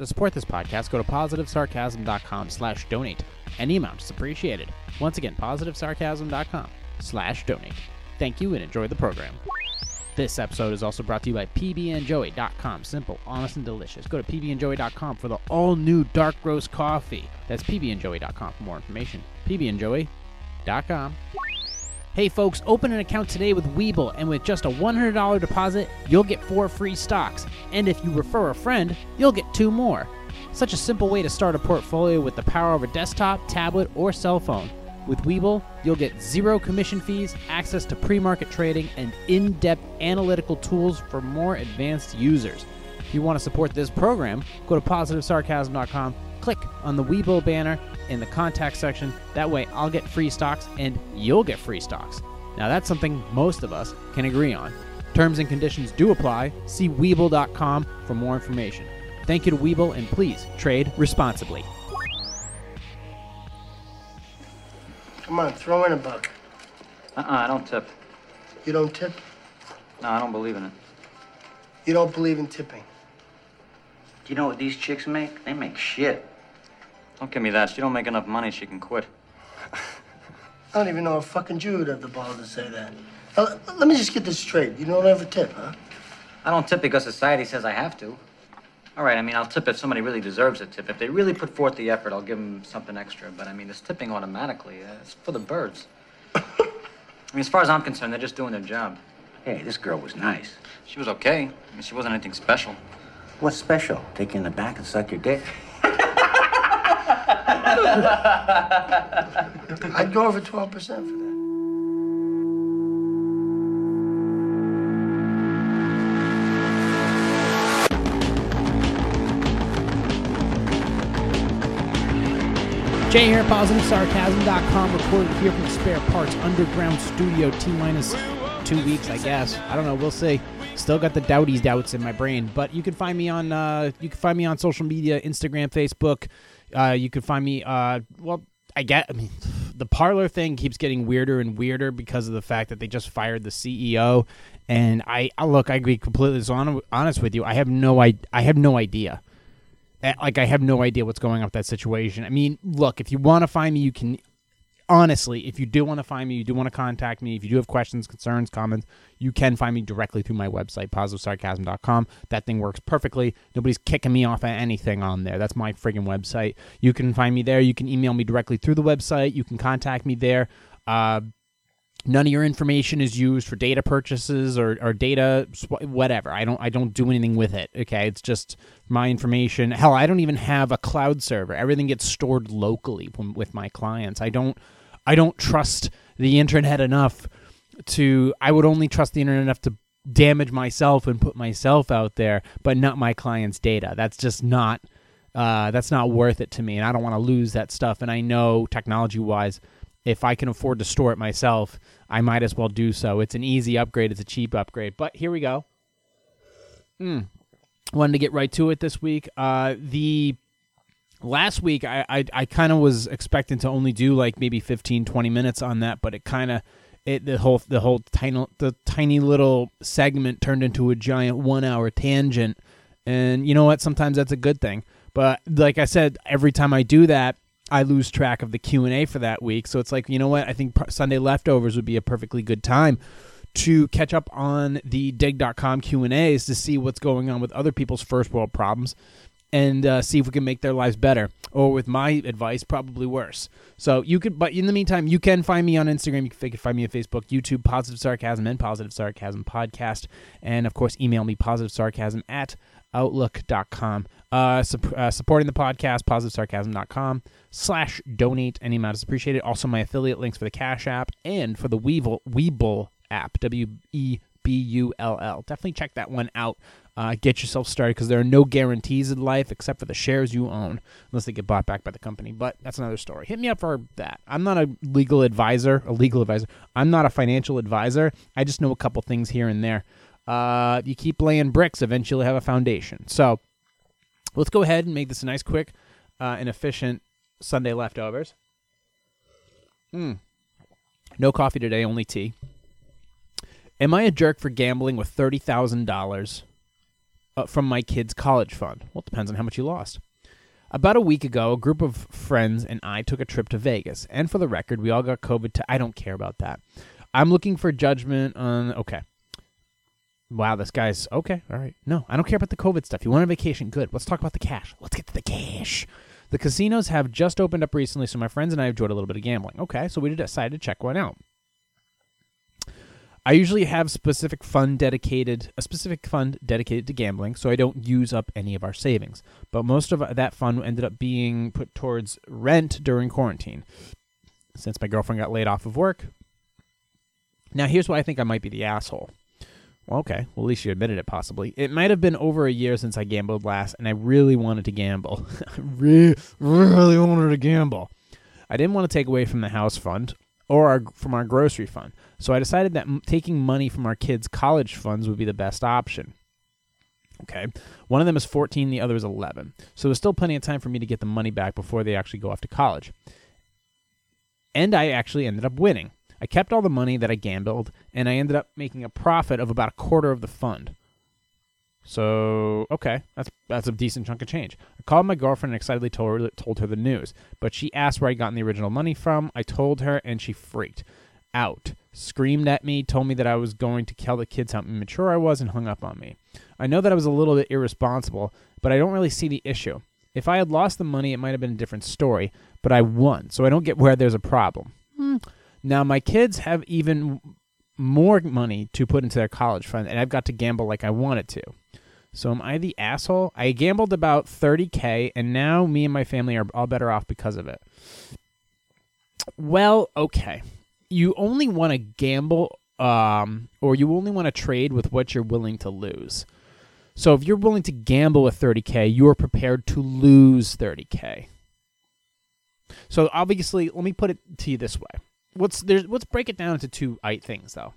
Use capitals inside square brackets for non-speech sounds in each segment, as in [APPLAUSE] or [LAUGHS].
To support this podcast, go to positivesarcasm.com slash donate. Any amount is appreciated. Once again, positivesarcasm.com slash donate. Thank you and enjoy the program. This episode is also brought to you by PBandJoey.com. Simple, honest, and delicious. Go to PBandJoey.com for the all-new dark roast coffee. That's PBandJoey.com for more information. PBandJoey.com. Hey folks, open an account today with Webull, and with just a $100 deposit, you'll get four free stocks. And if you refer a friend, you'll get two more. Such a simple way to start a portfolio with the power of a desktop, tablet, or cell phone. With Webull, you'll get zero commission fees, access to pre market trading, and in depth analytical tools for more advanced users. If you want to support this program, go to positivesarcasm.com, click on the Webull banner in the contact section. That way, I'll get free stocks and you'll get free stocks. Now, that's something most of us can agree on. Terms and conditions do apply. See Webull.com for more information. Thank you to Webull, and please trade responsibly. Come on, throw in a buck. Uh-uh, I don't tip. You don't tip? No, I don't believe in it. You don't believe in tipping. Do you know what these chicks make? They make shit. Don't give me that. She don't make enough money. She can quit. I don't even know a fucking Jew would have the balls to say that. Now, let me just get this straight. You don't ever tip, huh? I don't tip because society says I have to. All right, I mean, I'll tip if somebody really deserves a tip. If they really put forth the effort, I'll give them something extra. But I mean, it's tipping automatically, uh, it's for the birds. I mean, as far as I'm concerned, they're just doing their job. Hey, this girl was nice. She was okay. I mean, she wasn't anything special. What's special? Take you in the back and suck your dick? [LAUGHS] I'd go over 12% for that. Jay here, at PositiveSarcasm.com, recorded here from Spare Parts Underground Studio, T minus two weeks, I guess. I don't know, we'll see. Still got the doubties doubts in my brain, but you can find me on uh, you can find me on social media, Instagram, Facebook. Uh, you can find me. Uh, well, I get. I mean, [SIGHS] the Parler thing keeps getting weirder and weirder because of the fact that they just fired the CEO. And I, I look, I be completely hon- honest with you. I have no, I, I have no idea. Uh, like I have no idea what's going on with that situation. I mean, look, if you want to find me, you can. Honestly, if you do want to find me, you do want to contact me. If you do have questions, concerns, comments, you can find me directly through my website, positivesarcasm.com. That thing works perfectly. Nobody's kicking me off of anything on there. That's my friggin' website. You can find me there. You can email me directly through the website. You can contact me there. Uh, none of your information is used for data purchases or, or data sw- whatever i don't i don't do anything with it okay it's just my information hell i don't even have a cloud server everything gets stored locally with my clients i don't i don't trust the internet enough to i would only trust the internet enough to damage myself and put myself out there but not my clients data that's just not uh, that's not worth it to me and i don't want to lose that stuff and i know technology wise if I can afford to store it myself, I might as well do so. It's an easy upgrade, it's a cheap upgrade. But here we go. Mm. Wanted to get right to it this week. Uh, the last week, I, I, I kind of was expecting to only do like maybe 15, 20 minutes on that, but it kind of it the whole the whole tiny the tiny little segment turned into a giant one hour tangent. And you know what? Sometimes that's a good thing. But like I said, every time I do that, I lose track of the Q and A for that week. So it's like, you know what? I think Sunday leftovers would be a perfectly good time to catch up on the dig.com Q and A's to see what's going on with other people's first world problems and uh, see if we can make their lives better. Or with my advice, probably worse. So you could, but in the meantime, you can find me on Instagram. You can find me on Facebook, YouTube, Positive Sarcasm, and Positive Sarcasm Podcast, and of course, email me positive sarcasm at outlook.com. Uh, sup- uh, supporting the podcast, positivesarcasm.com slash donate. Any amount is appreciated. Also, my affiliate links for the Cash App and for the Weevil, Webull app, W E B U L L. Definitely check that one out. Uh, get yourself started because there are no guarantees in life except for the shares you own, unless they get bought back by the company. But that's another story. Hit me up for that. I'm not a legal advisor, a legal advisor. I'm not a financial advisor. I just know a couple things here and there. Uh, you keep laying bricks, eventually have a foundation. So let's go ahead and make this a nice, quick, uh, and efficient Sunday leftovers. Mm. No coffee today, only tea. Am I a jerk for gambling with thirty thousand dollars uh, from my kids' college fund. Well, it depends on how much you lost. About a week ago, a group of friends and I took a trip to Vegas. And for the record, we all got COVID. To, I don't care about that. I'm looking for judgment on. Okay. Wow, this guy's okay. All right. No, I don't care about the COVID stuff. You want a vacation? Good. Let's talk about the cash. Let's get to the cash. The casinos have just opened up recently, so my friends and I have enjoyed a little bit of gambling. Okay, so we decided to check one out. I usually have specific fund dedicated a specific fund dedicated to gambling, so I don't use up any of our savings. But most of that fund ended up being put towards rent during quarantine. Since my girlfriend got laid off of work. Now here's why I think I might be the asshole. Well, okay, well at least you admitted it possibly. It might have been over a year since I gambled last, and I really wanted to gamble. [LAUGHS] I really, really wanted to gamble. I didn't want to take away from the house fund or our, from our grocery fund. So I decided that m- taking money from our kids' college funds would be the best option. Okay. One of them is 14, the other is 11. So there's still plenty of time for me to get the money back before they actually go off to college. And I actually ended up winning. I kept all the money that I gambled, and I ended up making a profit of about a quarter of the fund. So okay, that's that's a decent chunk of change. I called my girlfriend and excitedly told her told her the news, but she asked where I'd gotten the original money from. I told her, and she freaked out, screamed at me, told me that I was going to tell the kids how immature I was, and hung up on me. I know that I was a little bit irresponsible, but I don't really see the issue. If I had lost the money, it might have been a different story, but I won, so I don't get where there's a problem. Hmm. Now my kids have even more money to put into their college fund, and I've got to gamble like I wanted to. So am I the asshole? I gambled about 30k and now me and my family are all better off because of it. Well, okay. You only want to gamble um, or you only want to trade with what you're willing to lose. So if you're willing to gamble with 30k, you are prepared to lose 30k. So obviously, let me put it to you this way. Let's there's let's break it down into two things though.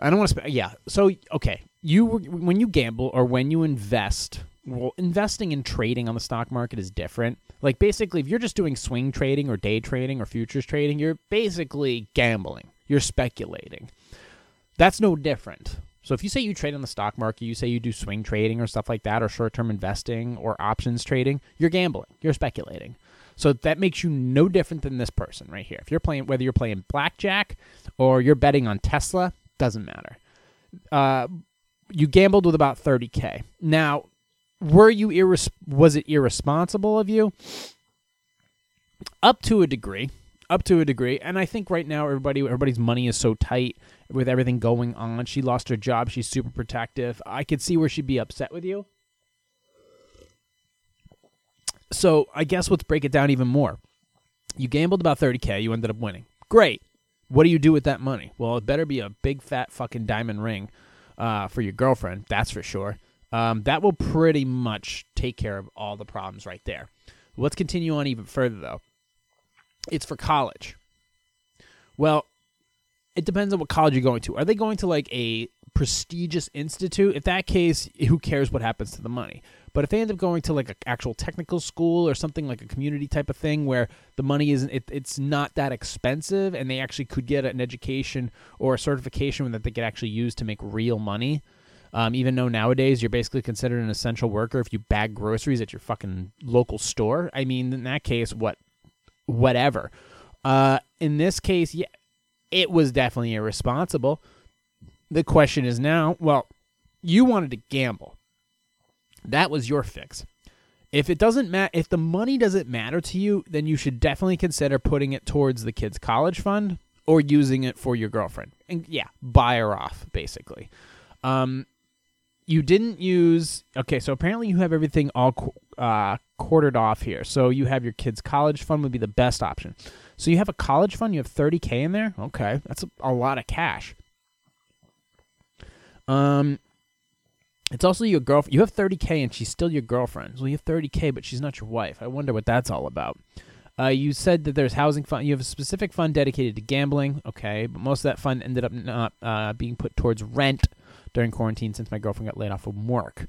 I don't want to. Sp- yeah. So okay, you when you gamble or when you invest, well, investing and trading on the stock market is different. Like basically, if you're just doing swing trading or day trading or futures trading, you're basically gambling. You're speculating. That's no different. So if you say you trade on the stock market, you say you do swing trading or stuff like that, or short-term investing or options trading, you're gambling. You're speculating. So that makes you no different than this person right here. If you're playing, whether you're playing blackjack or you're betting on Tesla, doesn't matter. Uh, you gambled with about 30k. Now, were you irres- was it irresponsible of you? Up to a degree. Up to a degree. And I think right now everybody everybody's money is so tight with everything going on. She lost her job. She's super protective. I could see where she'd be upset with you. So, I guess let's break it down even more. You gambled about 30k, you ended up winning. Great. What do you do with that money? Well, it better be a big fat fucking diamond ring uh, for your girlfriend. That's for sure. Um, that will pretty much take care of all the problems right there. Let's continue on even further though. It's for college. Well, it depends on what college you're going to. Are they going to like a prestigious institute? If that case, who cares what happens to the money? But if they end up going to like an actual technical school or something like a community type of thing where the money isn't, it, it's not that expensive, and they actually could get an education or a certification that they could actually use to make real money. Um, even though nowadays you're basically considered an essential worker if you bag groceries at your fucking local store. I mean, in that case, what, whatever. Uh, in this case, yeah, it was definitely irresponsible. The question is now, well, you wanted to gamble. That was your fix. If it doesn't matter, if the money doesn't matter to you, then you should definitely consider putting it towards the kid's college fund or using it for your girlfriend. And yeah, buy her off, basically. Um, you didn't use okay so apparently you have everything all uh, quartered off here so you have your kids college fund would be the best option so you have a college fund you have 30k in there okay that's a, a lot of cash um it's also your girlfriend you have 30k and she's still your girlfriend so you have 30k but she's not your wife i wonder what that's all about uh, you said that there's housing fund. You have a specific fund dedicated to gambling. Okay, but most of that fund ended up not uh, being put towards rent during quarantine since my girlfriend got laid off from work.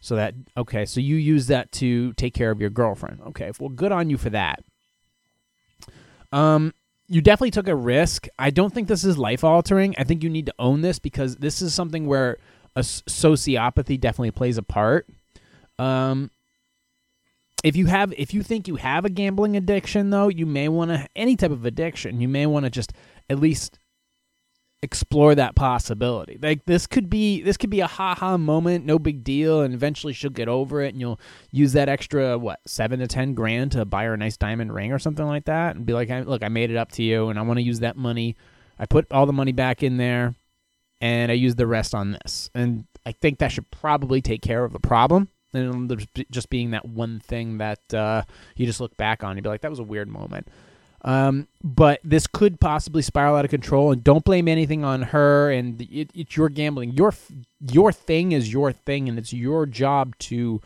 So that okay, so you use that to take care of your girlfriend. Okay, well, good on you for that. Um, you definitely took a risk. I don't think this is life altering. I think you need to own this because this is something where a sociopathy definitely plays a part. Um, if you have, if you think you have a gambling addiction, though, you may want to any type of addiction. You may want to just at least explore that possibility. Like this could be this could be a ha ha moment, no big deal, and eventually she'll get over it, and you'll use that extra what seven to ten grand to buy her a nice diamond ring or something like that, and be like, look, I made it up to you, and I want to use that money. I put all the money back in there, and I use the rest on this, and I think that should probably take care of the problem. And just being that one thing that uh, you just look back on, and be like, that was a weird moment. Um, but this could possibly spiral out of control, and don't blame anything on her. And it, it's your gambling. Your your thing is your thing, and it's your job to,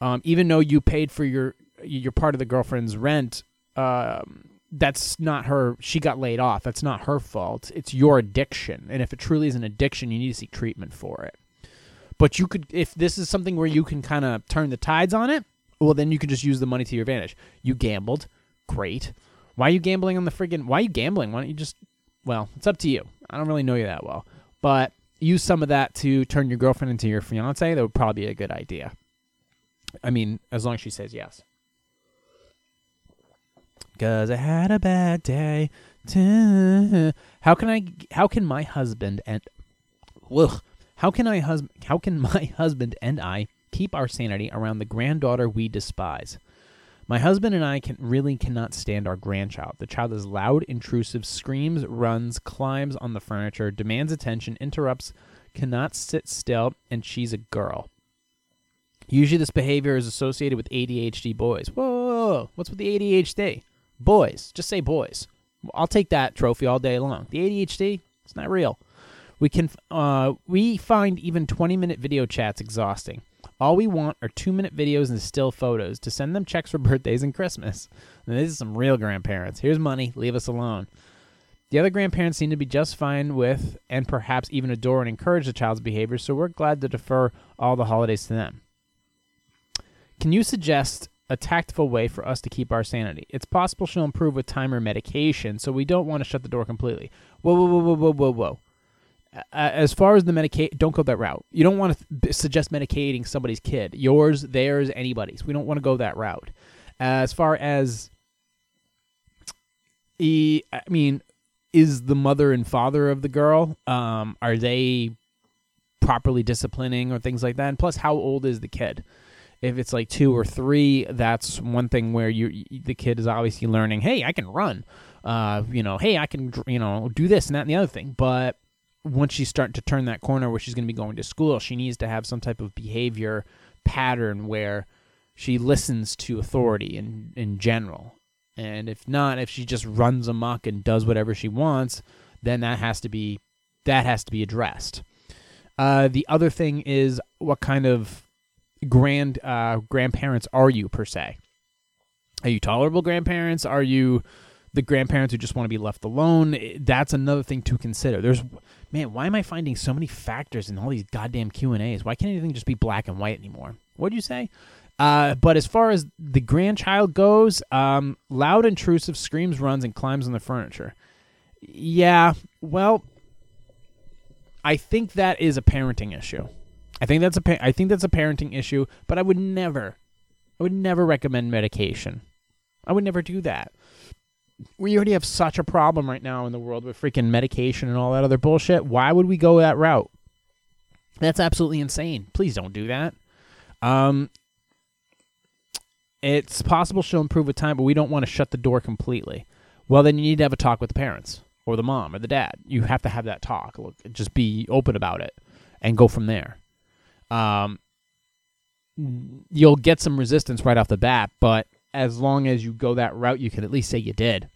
um, even though you paid for your your part of the girlfriend's rent. Um, that's not her. She got laid off. That's not her fault. It's your addiction, and if it truly is an addiction, you need to seek treatment for it. But you could, if this is something where you can kind of turn the tides on it, well, then you could just use the money to your advantage. You gambled, great. Why are you gambling on the friggin'? Why are you gambling? Why don't you just? Well, it's up to you. I don't really know you that well, but use some of that to turn your girlfriend into your fiance. That would probably be a good idea. I mean, as long as she says yes. Cause I had a bad day. How can I? How can my husband and ugh, how can I husband? How can my husband and I keep our sanity around the granddaughter we despise? My husband and I can really cannot stand our grandchild. The child is loud, intrusive, screams, runs, climbs on the furniture, demands attention, interrupts, cannot sit still, and she's a girl. Usually, this behavior is associated with ADHD boys. Whoa, what's with the ADHD? Boys, just say boys. I'll take that trophy all day long. The ADHD, it's not real. We can uh, we find even 20 minute video chats exhausting. All we want are two minute videos and still photos to send them checks for [LAUGHS] birthdays and Christmas. And this is some real grandparents. Here's money, leave us alone. The other grandparents seem to be just fine with and perhaps even adore and encourage the child's behavior, so we're glad to defer all the holidays to them. Can you suggest a tactful way for us to keep our sanity? It's possible she'll improve with time or medication, so we don't want to shut the door completely. Whoa, whoa, whoa, whoa, whoa, whoa, as far as the medicate, don't go that route. You don't want to suggest medicating somebody's kid, yours, theirs, anybody's. We don't want to go that route. As far as, e, I mean, is the mother and father of the girl? Um, are they properly disciplining or things like that? And plus, how old is the kid? If it's like two or three, that's one thing where you the kid is obviously learning. Hey, I can run. Uh, you know, hey, I can you know do this and that and the other thing. But once she's starting to turn that corner where she's going to be going to school, she needs to have some type of behavior pattern where she listens to authority in in general. And if not, if she just runs amok and does whatever she wants, then that has to be that has to be addressed. Uh, the other thing is what kind of grand uh, grandparents are you per se? Are you tolerable grandparents? Are you the grandparents who just want to be left alone? That's another thing to consider. There's man, why am I finding so many factors in all these goddamn Q and A's? Why can't anything just be black and white anymore? What'd you say? Uh, but as far as the grandchild goes, um, loud, intrusive, screams, runs, and climbs on the furniture. Yeah, well, I think that is a parenting issue. I think that's a pa- I think that's a parenting issue. But I would never, I would never recommend medication. I would never do that we already have such a problem right now in the world with freaking medication and all that other bullshit. Why would we go that route? That's absolutely insane. Please don't do that. Um, it's possible she'll improve with time, but we don't want to shut the door completely. Well, then you need to have a talk with the parents or the mom or the dad. You have to have that talk. Look, just be open about it and go from there. Um, you'll get some resistance right off the bat, but as long as you go that route, you can at least say you did.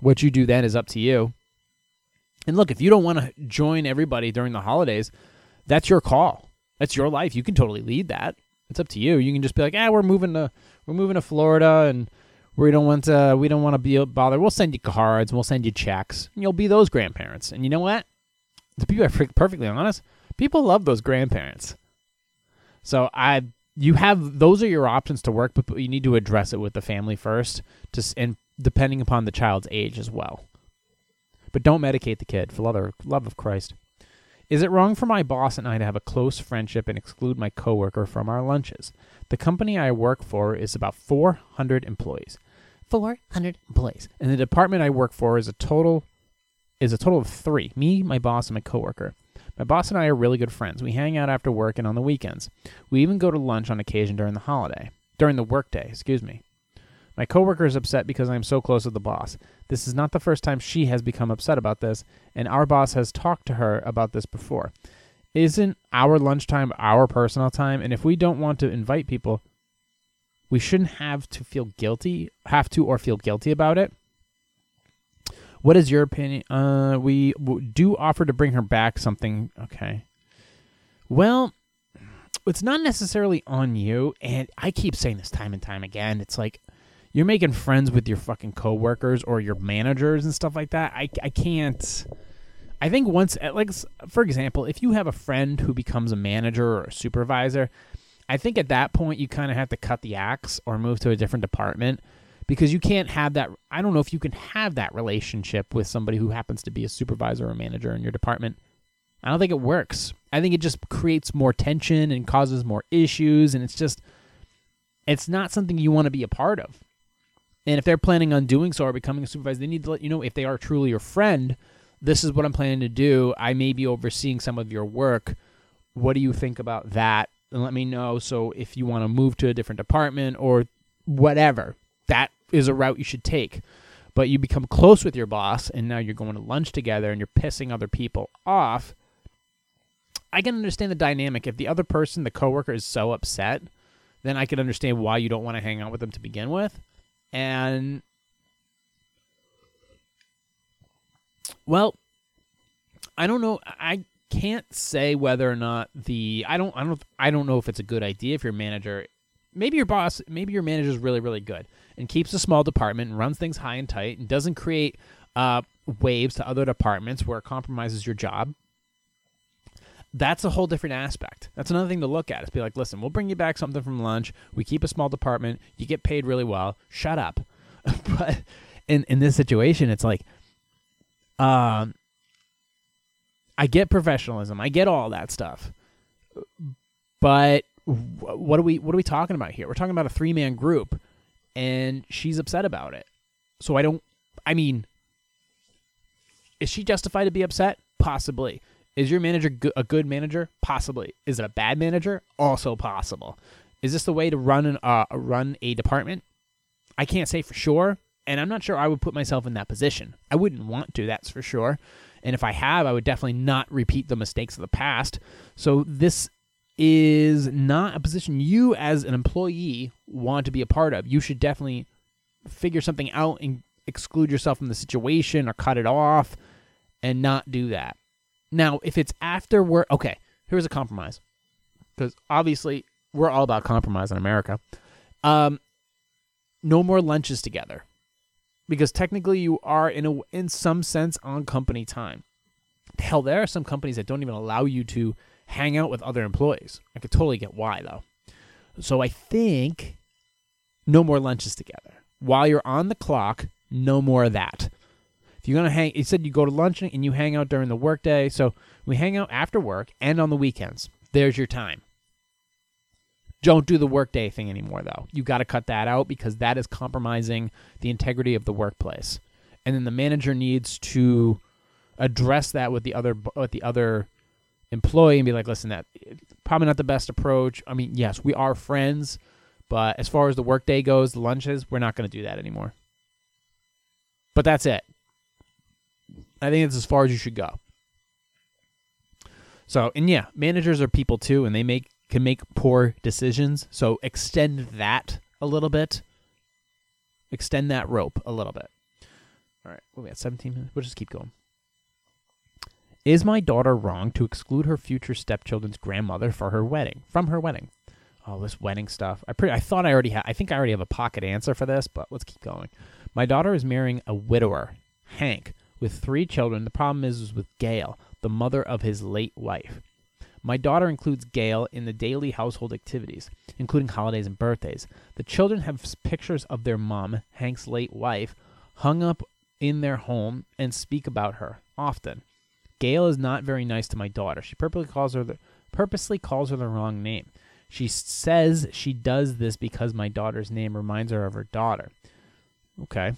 What you do then is up to you. And look, if you don't want to join everybody during the holidays, that's your call. That's your life. You can totally lead that. It's up to you. You can just be like, "Ah, we're moving to we're moving to Florida, and we don't want to we don't want to be bothered. We'll send you cards, and we'll send you checks, and you'll be those grandparents. And you know what? To be perfectly honest, people love those grandparents. So I you have those are your options to work, but, you need to address it with the family first, to and depending upon the child's age as well. But don't medicate the kid for love, love of Christ. Is it wrong for my boss and I to have a close friendship and exclude my coworker from our lunches? The company I work for is about 400 employees. 400 employees. And the department I work for is a total is a total of 3. Me, my boss, and my coworker. My boss and I are really good friends. We hang out after work and on the weekends. We even go to lunch on occasion during the holiday. During the workday, excuse me. My coworker is upset because I am so close with the boss. This is not the first time she has become upset about this, and our boss has talked to her about this before. Isn't our lunchtime our personal time? And if we don't want to invite people, we shouldn't have to feel guilty, have to or feel guilty about it. What is your opinion? Uh, we w- do offer to bring her back something. Okay. Well, it's not necessarily on you, and I keep saying this time and time again. It's like you're making friends with your fucking coworkers or your managers and stuff like that. I, I can't. I think once, like, for example, if you have a friend who becomes a manager or a supervisor, I think at that point you kind of have to cut the axe or move to a different department because you can't have that. I don't know if you can have that relationship with somebody who happens to be a supervisor or manager in your department. I don't think it works. I think it just creates more tension and causes more issues, and it's just, it's not something you want to be a part of. And if they're planning on doing so or becoming a supervisor, they need to let you know if they are truly your friend. This is what I'm planning to do. I may be overseeing some of your work. What do you think about that? And let me know. So if you want to move to a different department or whatever, that is a route you should take. But you become close with your boss, and now you're going to lunch together, and you're pissing other people off. I can understand the dynamic. If the other person, the coworker, is so upset, then I can understand why you don't want to hang out with them to begin with and well, I don't know. I can't say whether or not the I don't I don't I don't know if it's a good idea if your manager maybe your boss maybe your manager is really really good and keeps a small department and runs things high and tight and doesn't create uh, waves to other departments where it compromises your job that's a whole different aspect. That's another thing to look at. Is be like, listen, we'll bring you back something from lunch. We keep a small department. You get paid really well. Shut up. [LAUGHS] but in in this situation, it's like, um, I get professionalism. I get all that stuff. But what are we what are we talking about here? We're talking about a three man group, and she's upset about it. So I don't. I mean, is she justified to be upset? Possibly. Is your manager a good manager? Possibly. Is it a bad manager? Also possible. Is this the way to run an uh, run a department? I can't say for sure, and I'm not sure I would put myself in that position. I wouldn't want to, that's for sure. And if I have, I would definitely not repeat the mistakes of the past. So this is not a position you as an employee want to be a part of. You should definitely figure something out and exclude yourself from the situation or cut it off and not do that. Now, if it's after work, okay, here's a compromise. Because obviously, we're all about compromise in America. Um, no more lunches together. Because technically, you are, in, a, in some sense, on company time. Hell, there are some companies that don't even allow you to hang out with other employees. I could totally get why, though. So I think no more lunches together. While you're on the clock, no more of that. If you're gonna hang, you said you go to lunch and you hang out during the workday. So we hang out after work and on the weekends. There's your time. Don't do the workday thing anymore, though. You got to cut that out because that is compromising the integrity of the workplace. And then the manager needs to address that with the other with the other employee and be like, listen, that probably not the best approach. I mean, yes, we are friends, but as far as the workday goes, the lunches, we're not going to do that anymore. But that's it. I think it's as far as you should go. So, and yeah, managers are people too, and they make can make poor decisions. So extend that a little bit. Extend that rope a little bit. All right, we got 17 minutes. We'll just keep going. Is my daughter wrong to exclude her future stepchildren's grandmother for her wedding from her wedding? Oh, this wedding stuff. I pretty I thought I already had I think I already have a pocket answer for this, but let's keep going. My daughter is marrying a widower, Hank, with three children. The problem is, is with Gail, the mother of his late wife. My daughter includes Gail in the daily household activities, including holidays and birthdays. The children have pictures of their mom, Hank's late wife, hung up in their home and speak about her often. Gail is not very nice to my daughter. She purposely calls her the purposely calls her the wrong name. She says she does this because my daughter's name reminds her of her daughter. Okay.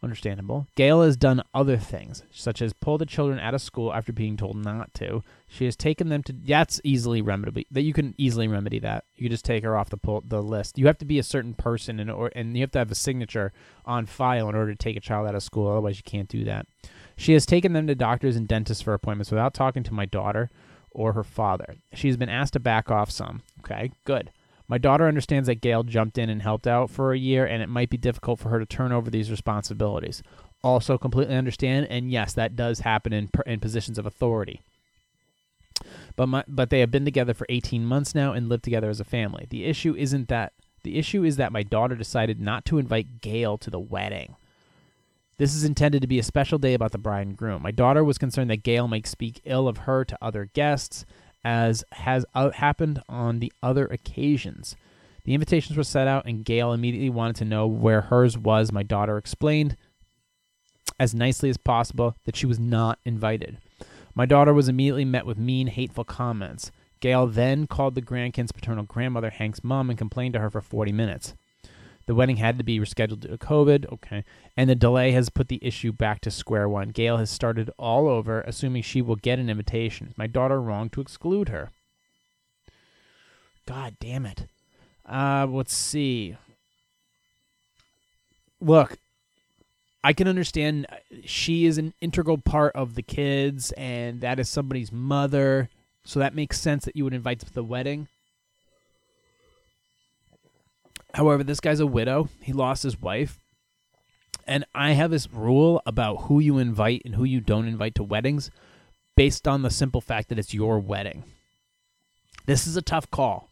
Understandable. Gail has done other things, such as pull the children out of school after being told not to. She has taken them to. That's easily remediable. That you can easily remedy that. You just take her off the pull, the list. You have to be a certain person, and or and you have to have a signature on file in order to take a child out of school. Otherwise, you can't do that. She has taken them to doctors and dentists for appointments without talking to my daughter or her father. She's been asked to back off some. Okay, good. My daughter understands that Gail jumped in and helped out for a year, and it might be difficult for her to turn over these responsibilities. Also, completely understand, and yes, that does happen in in positions of authority. But my, but they have been together for 18 months now and live together as a family. The issue isn't that. The issue is that my daughter decided not to invite Gail to the wedding. This is intended to be a special day about the bride and groom. My daughter was concerned that Gail might speak ill of her to other guests as has uh, happened on the other occasions. The invitations were set out, and Gail immediately wanted to know where hers was. My daughter explained as nicely as possible that she was not invited. My daughter was immediately met with mean, hateful comments. Gail then called the grandkind's paternal grandmother, Hank's mom, and complained to her for 40 minutes. The wedding had to be rescheduled due to COVID. Okay. And the delay has put the issue back to square one. Gail has started all over, assuming she will get an invitation. Is my daughter wrong to exclude her? God damn it. Uh, let's see. Look, I can understand uh, she is an integral part of the kids, and that is somebody's mother. So that makes sense that you would invite to the wedding. However, this guy's a widow. He lost his wife. And I have this rule about who you invite and who you don't invite to weddings based on the simple fact that it's your wedding. This is a tough call,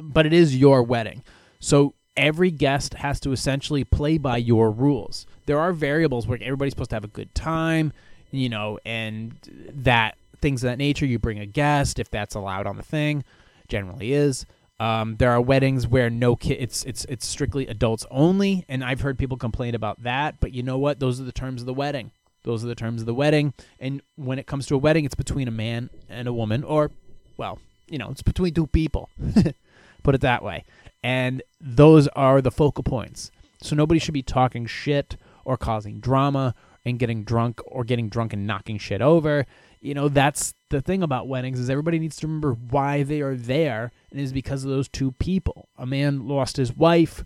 but it is your wedding. So every guest has to essentially play by your rules. There are variables where everybody's supposed to have a good time, you know, and that things of that nature. You bring a guest if that's allowed on the thing, generally is. Um, there are weddings where no kid it's it's it's strictly adults only, and I've heard people complain about that. But you know what? Those are the terms of the wedding. Those are the terms of the wedding. And when it comes to a wedding, it's between a man and a woman, or well, you know, it's between two people. [LAUGHS] Put it that way. And those are the focal points. So nobody should be talking shit or causing drama and getting drunk or getting drunk and knocking shit over you know that's the thing about weddings is everybody needs to remember why they are there and it is because of those two people. A man lost his wife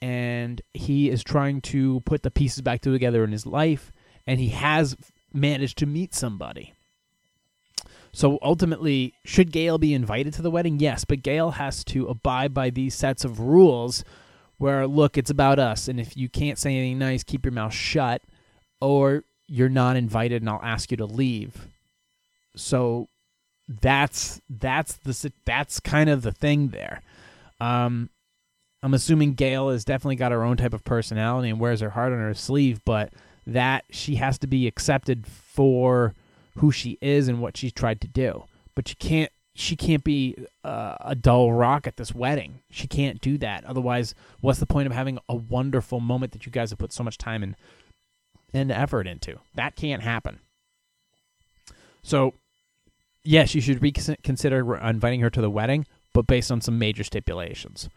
and he is trying to put the pieces back together in his life and he has managed to meet somebody. So ultimately should gail be invited to the wedding? Yes but gail has to abide by these sets of rules where look it's about us and if you can't say anything nice keep your mouth shut or you're not invited and I'll ask you to leave so that's that's the that's kind of the thing there. Um, I'm assuming Gail has definitely got her own type of personality and wears her heart on her sleeve, but that she has to be accepted for who she is and what she's tried to do. But she can't she can't be uh, a dull rock at this wedding. She can't do that. Otherwise, what's the point of having a wonderful moment that you guys have put so much time and and effort into? That can't happen. So yes, you should reconsider inviting her to the wedding, but based on some major stipulations.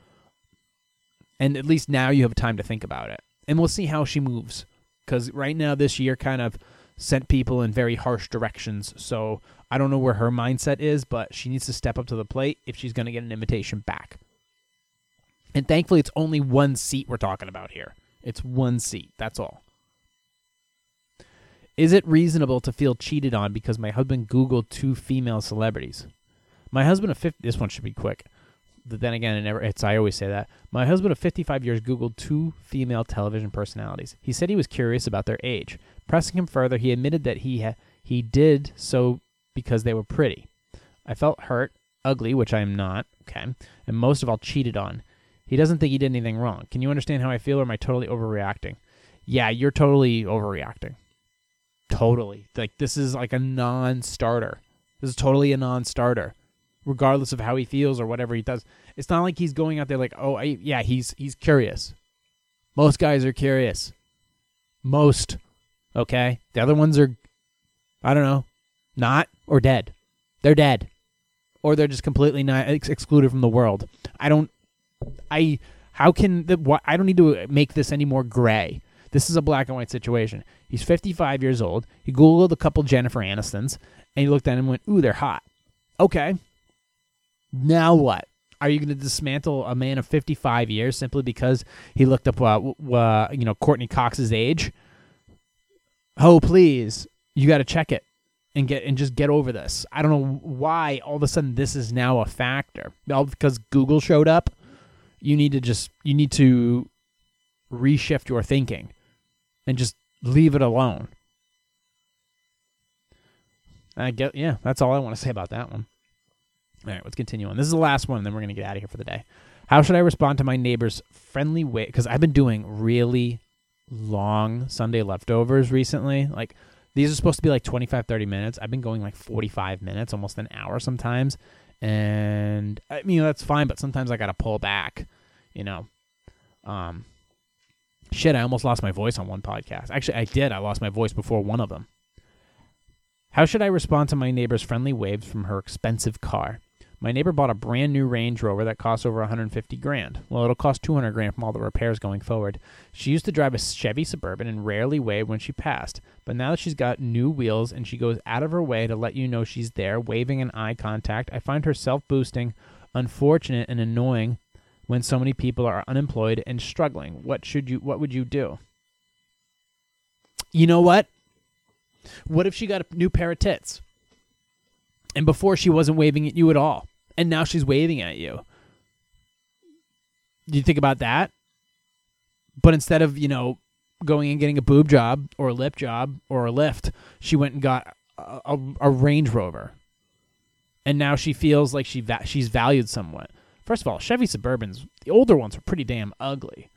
And at least now you have time to think about it. And we'll see how she moves. Because right now, this year kind of sent people in very harsh directions. So I don't know where her mindset is, but she needs to step up to the plate if she's going to get an invitation back. And thankfully, it's only one seat we're talking about here. It's one seat. That's all. Is it reasonable to feel cheated on because my husband Googled two female celebrities? My husband of 50, this one should be quick. But then again, it never, it's, I always say that. My husband of 55 years Googled two female television personalities. He said he was curious about their age. Pressing him further, he admitted that he, ha- he did so because they were pretty. I felt hurt, ugly, which I am not, okay, and most of all, cheated on. He doesn't think he did anything wrong. Can you understand how I feel, or am I totally overreacting? Yeah, you're totally overreacting. Totally. Like this is like a non-starter. This is totally a non-starter, regardless of how he feels or whatever he does. It's not like he's going out there like, oh, I, yeah, he's he's curious. Most guys are curious. Most, okay. The other ones are, I don't know. Not or dead. They're dead. Or they're just completely not ex- excluded from the world. I don't I how can the what I don't need to make this any more gray. This is a black and white situation. He's 55 years old. He googled a couple Jennifer Anistons and he looked at them and went, "Ooh, they're hot." Okay. Now what? Are you going to dismantle a man of 55 years simply because he looked up, uh, uh, you know, Courteney Cox's age? Oh, please, you got to check it and get and just get over this. I don't know why all of a sudden this is now a factor. All because Google showed up. You need to just you need to reshift your thinking and just leave it alone. I get yeah, that's all I want to say about that one. All right, let's continue on. This is the last one, and then we're gonna get out of here for the day. How should I respond to my neighbor's friendly way? Because I've been doing really long Sunday leftovers recently. Like these are supposed to be like 25, 30 minutes. I've been going like 45 minutes, almost an hour sometimes. And I mean, that's fine, but sometimes I got to pull back, you know. Um, shit, I almost lost my voice on one podcast. Actually, I did. I lost my voice before one of them. How should I respond to my neighbor's friendly waves from her expensive car? My neighbor bought a brand new Range Rover that costs over 150 grand. Well, it'll cost 200 grand from all the repairs going forward. She used to drive a Chevy Suburban and rarely waved when she passed. But now that she's got new wheels and she goes out of her way to let you know she's there, waving and eye contact, I find her self-boosting, unfortunate and annoying when so many people are unemployed and struggling. What should you what would you do? You know what? What if she got a new pair of tits? And before she wasn't waving at you at all and now she's waving at you. Do you think about that? But instead of, you know, going and getting a boob job or a lip job or a lift, she went and got a, a, a Range Rover. And now she feels like she va- she's valued somewhat. First of all, Chevy Suburbans, the older ones are pretty damn ugly.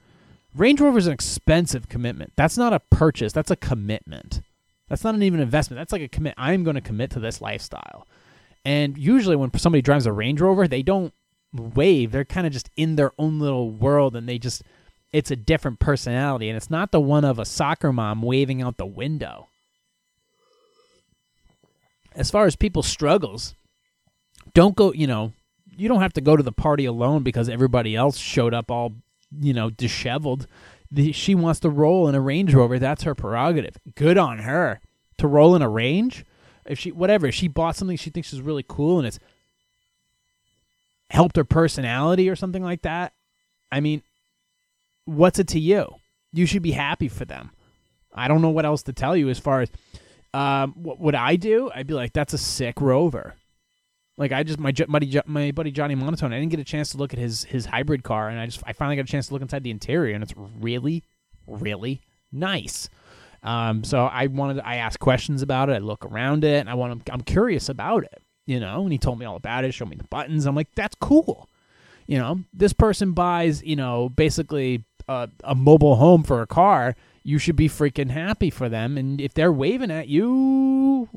Range Rover is an expensive commitment. That's not a purchase, that's a commitment. That's not an even investment. That's like a commit. I'm going to commit to this lifestyle. And usually, when somebody drives a Range Rover, they don't wave. They're kind of just in their own little world, and they just it's a different personality, and it's not the one of a soccer mom waving out the window. As far as people's struggles, don't go. You know, you don't have to go to the party alone because everybody else showed up all you know disheveled. The, she wants to roll in a Range Rover. That's her prerogative. Good on her to roll in a Range if she whatever if she bought something she thinks is really cool and it's helped her personality or something like that i mean what's it to you you should be happy for them i don't know what else to tell you as far as um, what would i do i'd be like that's a sick rover like i just my buddy my buddy johnny monotone i didn't get a chance to look at his his hybrid car and i just i finally got a chance to look inside the interior and it's really really nice um, so I wanted, I asked questions about it. I look around it, and I want, I'm curious about it, you know. And he told me all about it, showed me the buttons. I'm like, that's cool. You know, this person buys, you know, basically a, a mobile home for a car. You should be freaking happy for them. And if they're waving at you,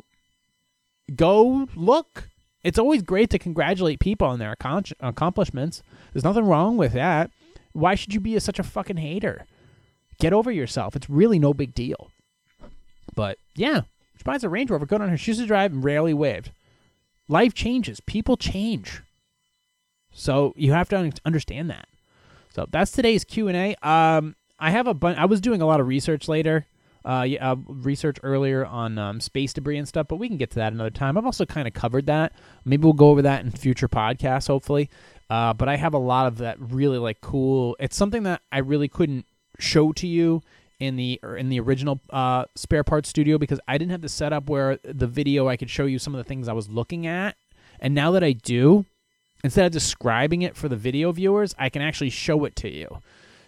go look. It's always great to congratulate people on their accomplishments. There's nothing wrong with that. Why should you be a, such a fucking hater? Get over yourself. It's really no big deal. But yeah, she buys a Range Rover, good on her. Used to drive and rarely waved. Life changes. People change. So you have to understand that. So that's today's Q and A. Um, I have a bunch. I was doing a lot of research later, uh, uh, research earlier on um, space debris and stuff, but we can get to that another time. I've also kind of covered that. Maybe we'll go over that in future podcasts, hopefully. Uh, but I have a lot of that really like cool. It's something that I really couldn't show to you in the in the original uh, spare parts studio because I didn't have the setup where the video I could show you some of the things I was looking at, and now that I do, instead of describing it for the video viewers, I can actually show it to you.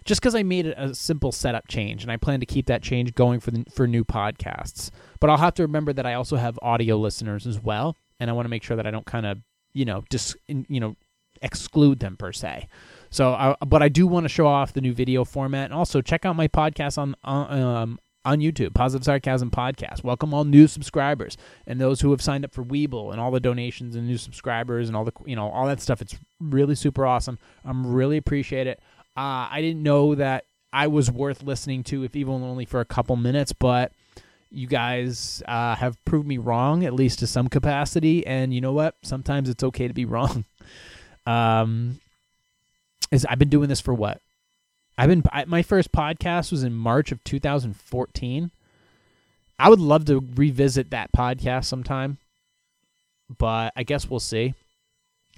Just because I made it a simple setup change, and I plan to keep that change going for the, for new podcasts. But I'll have to remember that I also have audio listeners as well, and I want to make sure that I don't kind of you know dis you know exclude them per se. So, I, but I do want to show off the new video format, and also check out my podcast on um, on YouTube, Positive Sarcasm Podcast. Welcome all new subscribers and those who have signed up for Webull and all the donations and new subscribers and all the you know all that stuff. It's really super awesome. I'm really appreciate it. Uh, I didn't know that I was worth listening to, if even only for a couple minutes, but You guys uh, have proved me wrong, at least to some capacity. And you know what? Sometimes it's okay to be wrong. [LAUGHS] Um, is I've been doing this for what? I've been I, my first podcast was in March of 2014. I would love to revisit that podcast sometime, but I guess we'll see.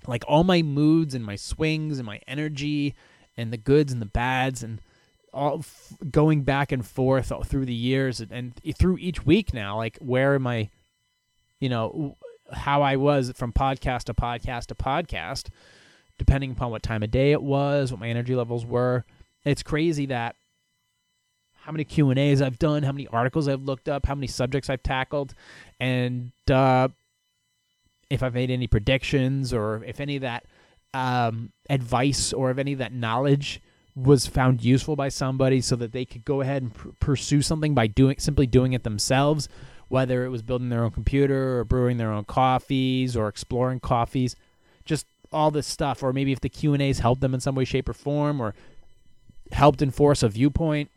Like all my moods and my swings and my energy and the goods and the bads and all f- going back and forth through the years and, and through each week now like where am I you know how I was from podcast to podcast to podcast depending upon what time of day it was, what my energy levels were. It's crazy that how many Q and A's I've done, how many articles I've looked up, how many subjects I've tackled, and uh, if I've made any predictions or if any of that um, advice or if any of that knowledge was found useful by somebody, so that they could go ahead and pr- pursue something by doing simply doing it themselves, whether it was building their own computer or brewing their own coffees or exploring coffees, just all this stuff, or maybe if the Q and A's helped them in some way, shape, or form, or helped enforce a viewpoint,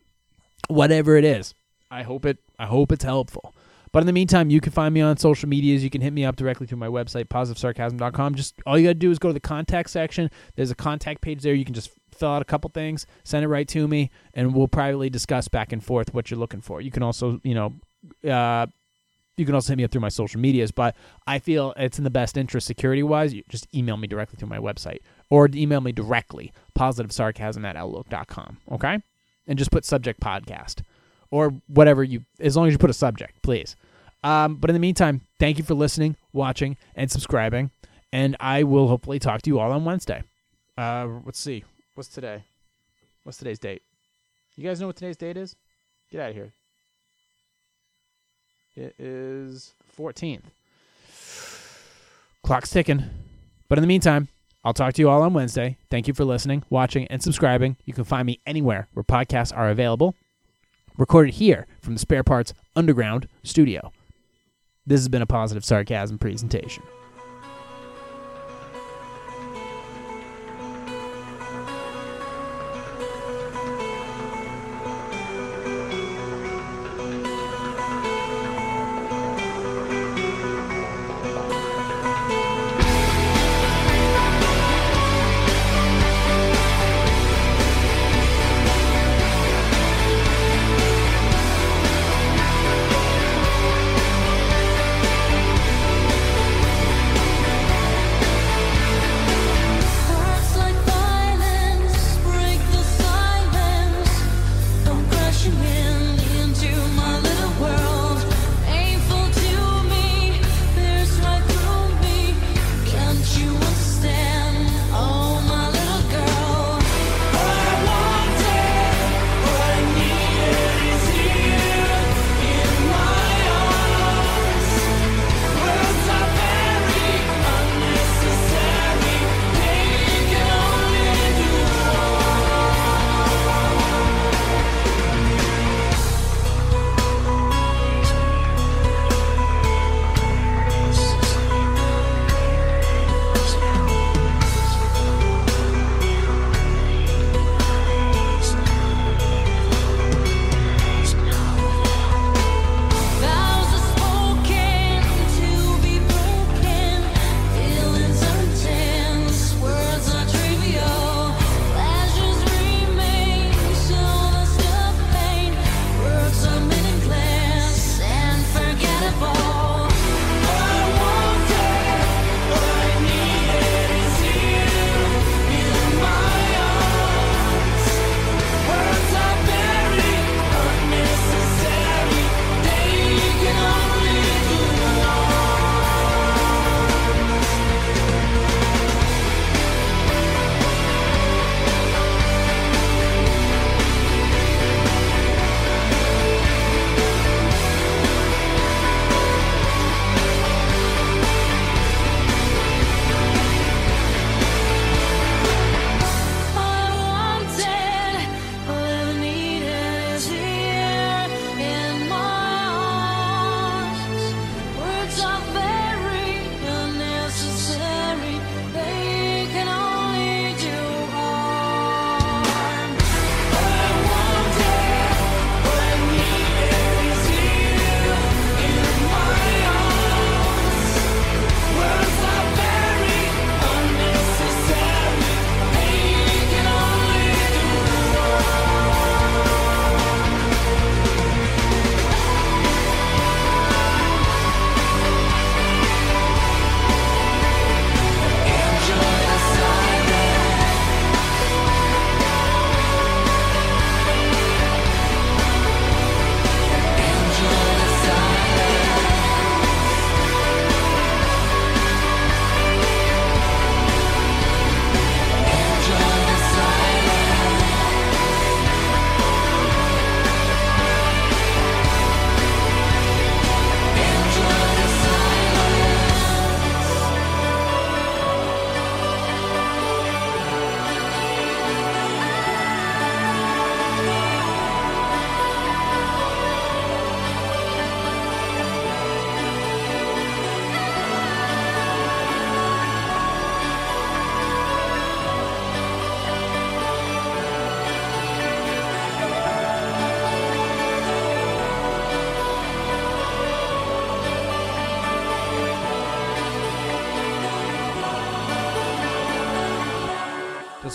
whatever it is. I hope it. I hope it's helpful. But in the meantime, you can find me on social medias. You can hit me up directly through my website, positivesarcasm.com. Just all you got to do is go to the contact section. There's a contact page there. You can just fill out a couple things, send it right to me, and we'll privately discuss back and forth what you're looking for. You can also, you know, uh, you can also hit me up through my social medias, but I feel it's in the best interest security wise. You just email me directly through my website or email me directly, positive sarcasm at outlook.com. Okay? And just put subject podcast or whatever you, as long as you put a subject, please. Um, but in the meantime, thank you for listening, watching, and subscribing. And I will hopefully talk to you all on Wednesday. Uh, let's see. What's today? What's today's date? You guys know what today's date is? Get out of here. It is 14th. Clock's ticking. But in the meantime, I'll talk to you all on Wednesday. Thank you for listening, watching, and subscribing. You can find me anywhere where podcasts are available. Recorded here from the Spare Parts Underground studio. This has been a positive sarcasm presentation.